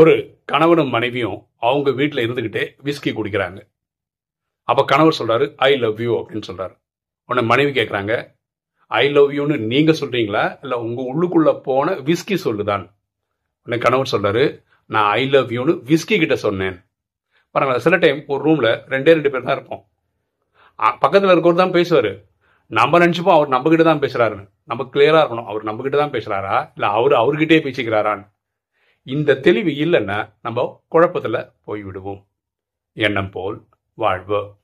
ஒரு கணவனும் மனைவியும் அவங்க வீட்டில் இருந்துக்கிட்டே விஸ்கி குடிக்கிறாங்க. அப்போ கணவர் சொல்கிறாரு ஐ லவ் யூ அப்படின்னு சொல்கிறாரு உடனே மனைவி கேட்குறாங்க ஐ லவ் யூன்னு நீங்கள் சொல்கிறீங்களா இல்லை உங்கள் உள்ளுக்குள்ளே போன விஸ்கி சொல்லுதான். உடனே கணவர் சொல்கிறாரு நான் ஐ லவ் யூன்னு விஸ்கி கிட்ட சொன்னேன். பாருங்களா சில டைம் ஒரு ரூமில் ரெண்டே ரெண்டு பேர் தான் இருப்போம். பக்கத்தில் இருக்கவர் தான் பேசுவார். நம்ம நினச்சிப்போம் அவர் நம்ம தான் பேசுகிறாருன்னு நம்ம கிளியராக இருக்கணும். அவர் நம்ம தான் பேசுகிறாரா இல்லை அவர் அவர்கிட்டே பேசிக்கிறாரான்னு. இந்த தெளிவு இல்லைன்னா நம்ம குழப்பத்தில் போய் விடுவோம் எண்ணம் போல் வாழ்வு.